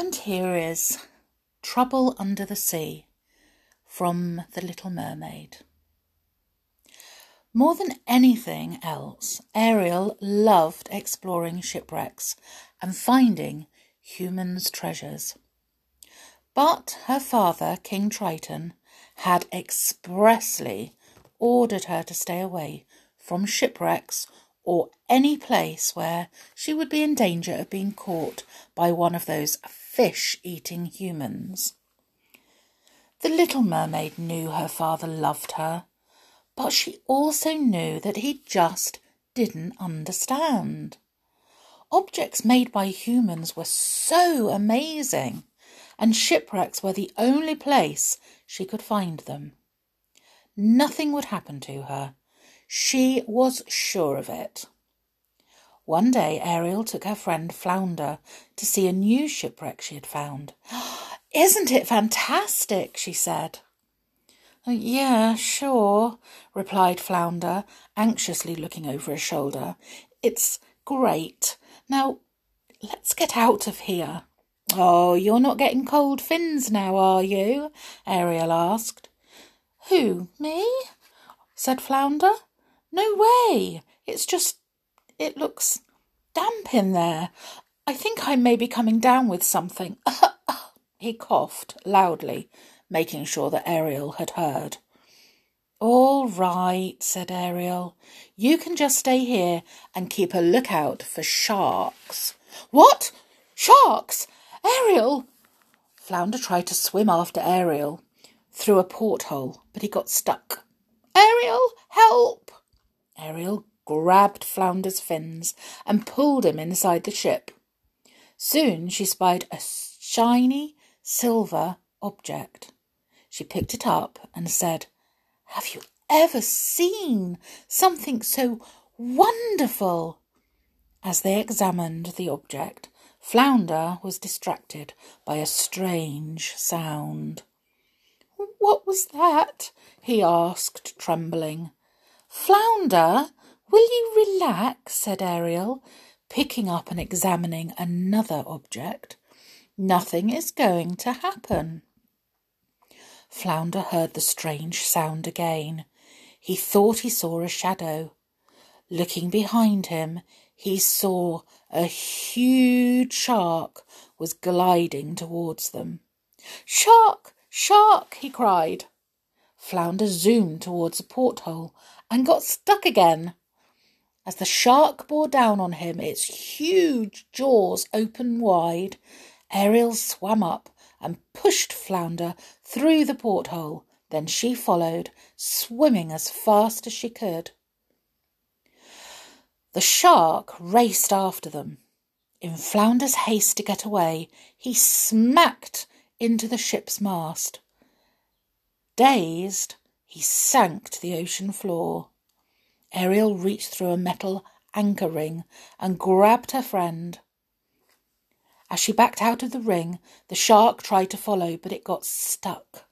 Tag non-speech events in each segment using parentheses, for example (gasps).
And here is Trouble Under the Sea from The Little Mermaid. More than anything else, Ariel loved exploring shipwrecks and finding humans' treasures. But her father, King Triton, had expressly ordered her to stay away from shipwrecks or any place where she would be in danger of being caught by one of those fish eating humans. The little mermaid knew her father loved her, but she also knew that he just didn't understand. Objects made by humans were so amazing, and shipwrecks were the only place she could find them. Nothing would happen to her she was sure of it. One day, Ariel took her friend Flounder to see a new shipwreck she had found. (gasps) Isn't it fantastic? she said. Oh, yeah, sure, replied Flounder, anxiously looking over his shoulder. It's great. Now, let's get out of here. Oh, you're not getting cold fins now, are you? Ariel asked. Who, me? said Flounder. No way! It's just. it looks damp in there. I think I may be coming down with something. (laughs) he coughed loudly, making sure that Ariel had heard. All right, said Ariel. You can just stay here and keep a lookout for sharks. What? Sharks? Ariel! Flounder tried to swim after Ariel through a porthole, but he got stuck. Ariel, help! Ariel grabbed Flounder's fins and pulled him inside the ship. Soon she spied a shiny silver object. She picked it up and said, Have you ever seen something so wonderful? As they examined the object, Flounder was distracted by a strange sound. What was that? he asked, trembling. Flounder, will you relax? said Ariel, picking up and examining another object. Nothing is going to happen. Flounder heard the strange sound again. He thought he saw a shadow. Looking behind him, he saw a huge shark was gliding towards them. Shark! Shark! he cried. Flounder zoomed towards a porthole and got stuck again. As the shark bore down on him, its huge jaws open wide, Ariel swam up and pushed Flounder through the porthole. Then she followed, swimming as fast as she could. The shark raced after them. In Flounder's haste to get away, he smacked into the ship's mast. Dazed, he sank to the ocean floor. Ariel reached through a metal anchor ring and grabbed her friend. As she backed out of the ring, the shark tried to follow, but it got stuck.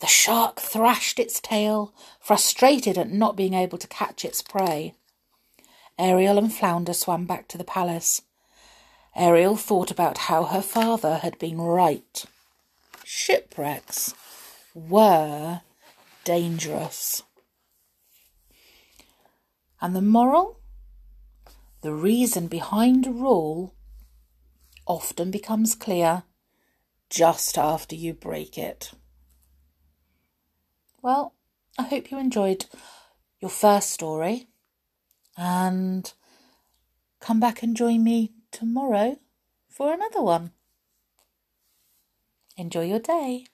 The shark thrashed its tail, frustrated at not being able to catch its prey. Ariel and Flounder swam back to the palace. Ariel thought about how her father had been right. Shipwrecks were dangerous. And the moral? The reason behind a rule often becomes clear just after you break it. Well, I hope you enjoyed your first story and come back and join me tomorrow for another one. Enjoy your day.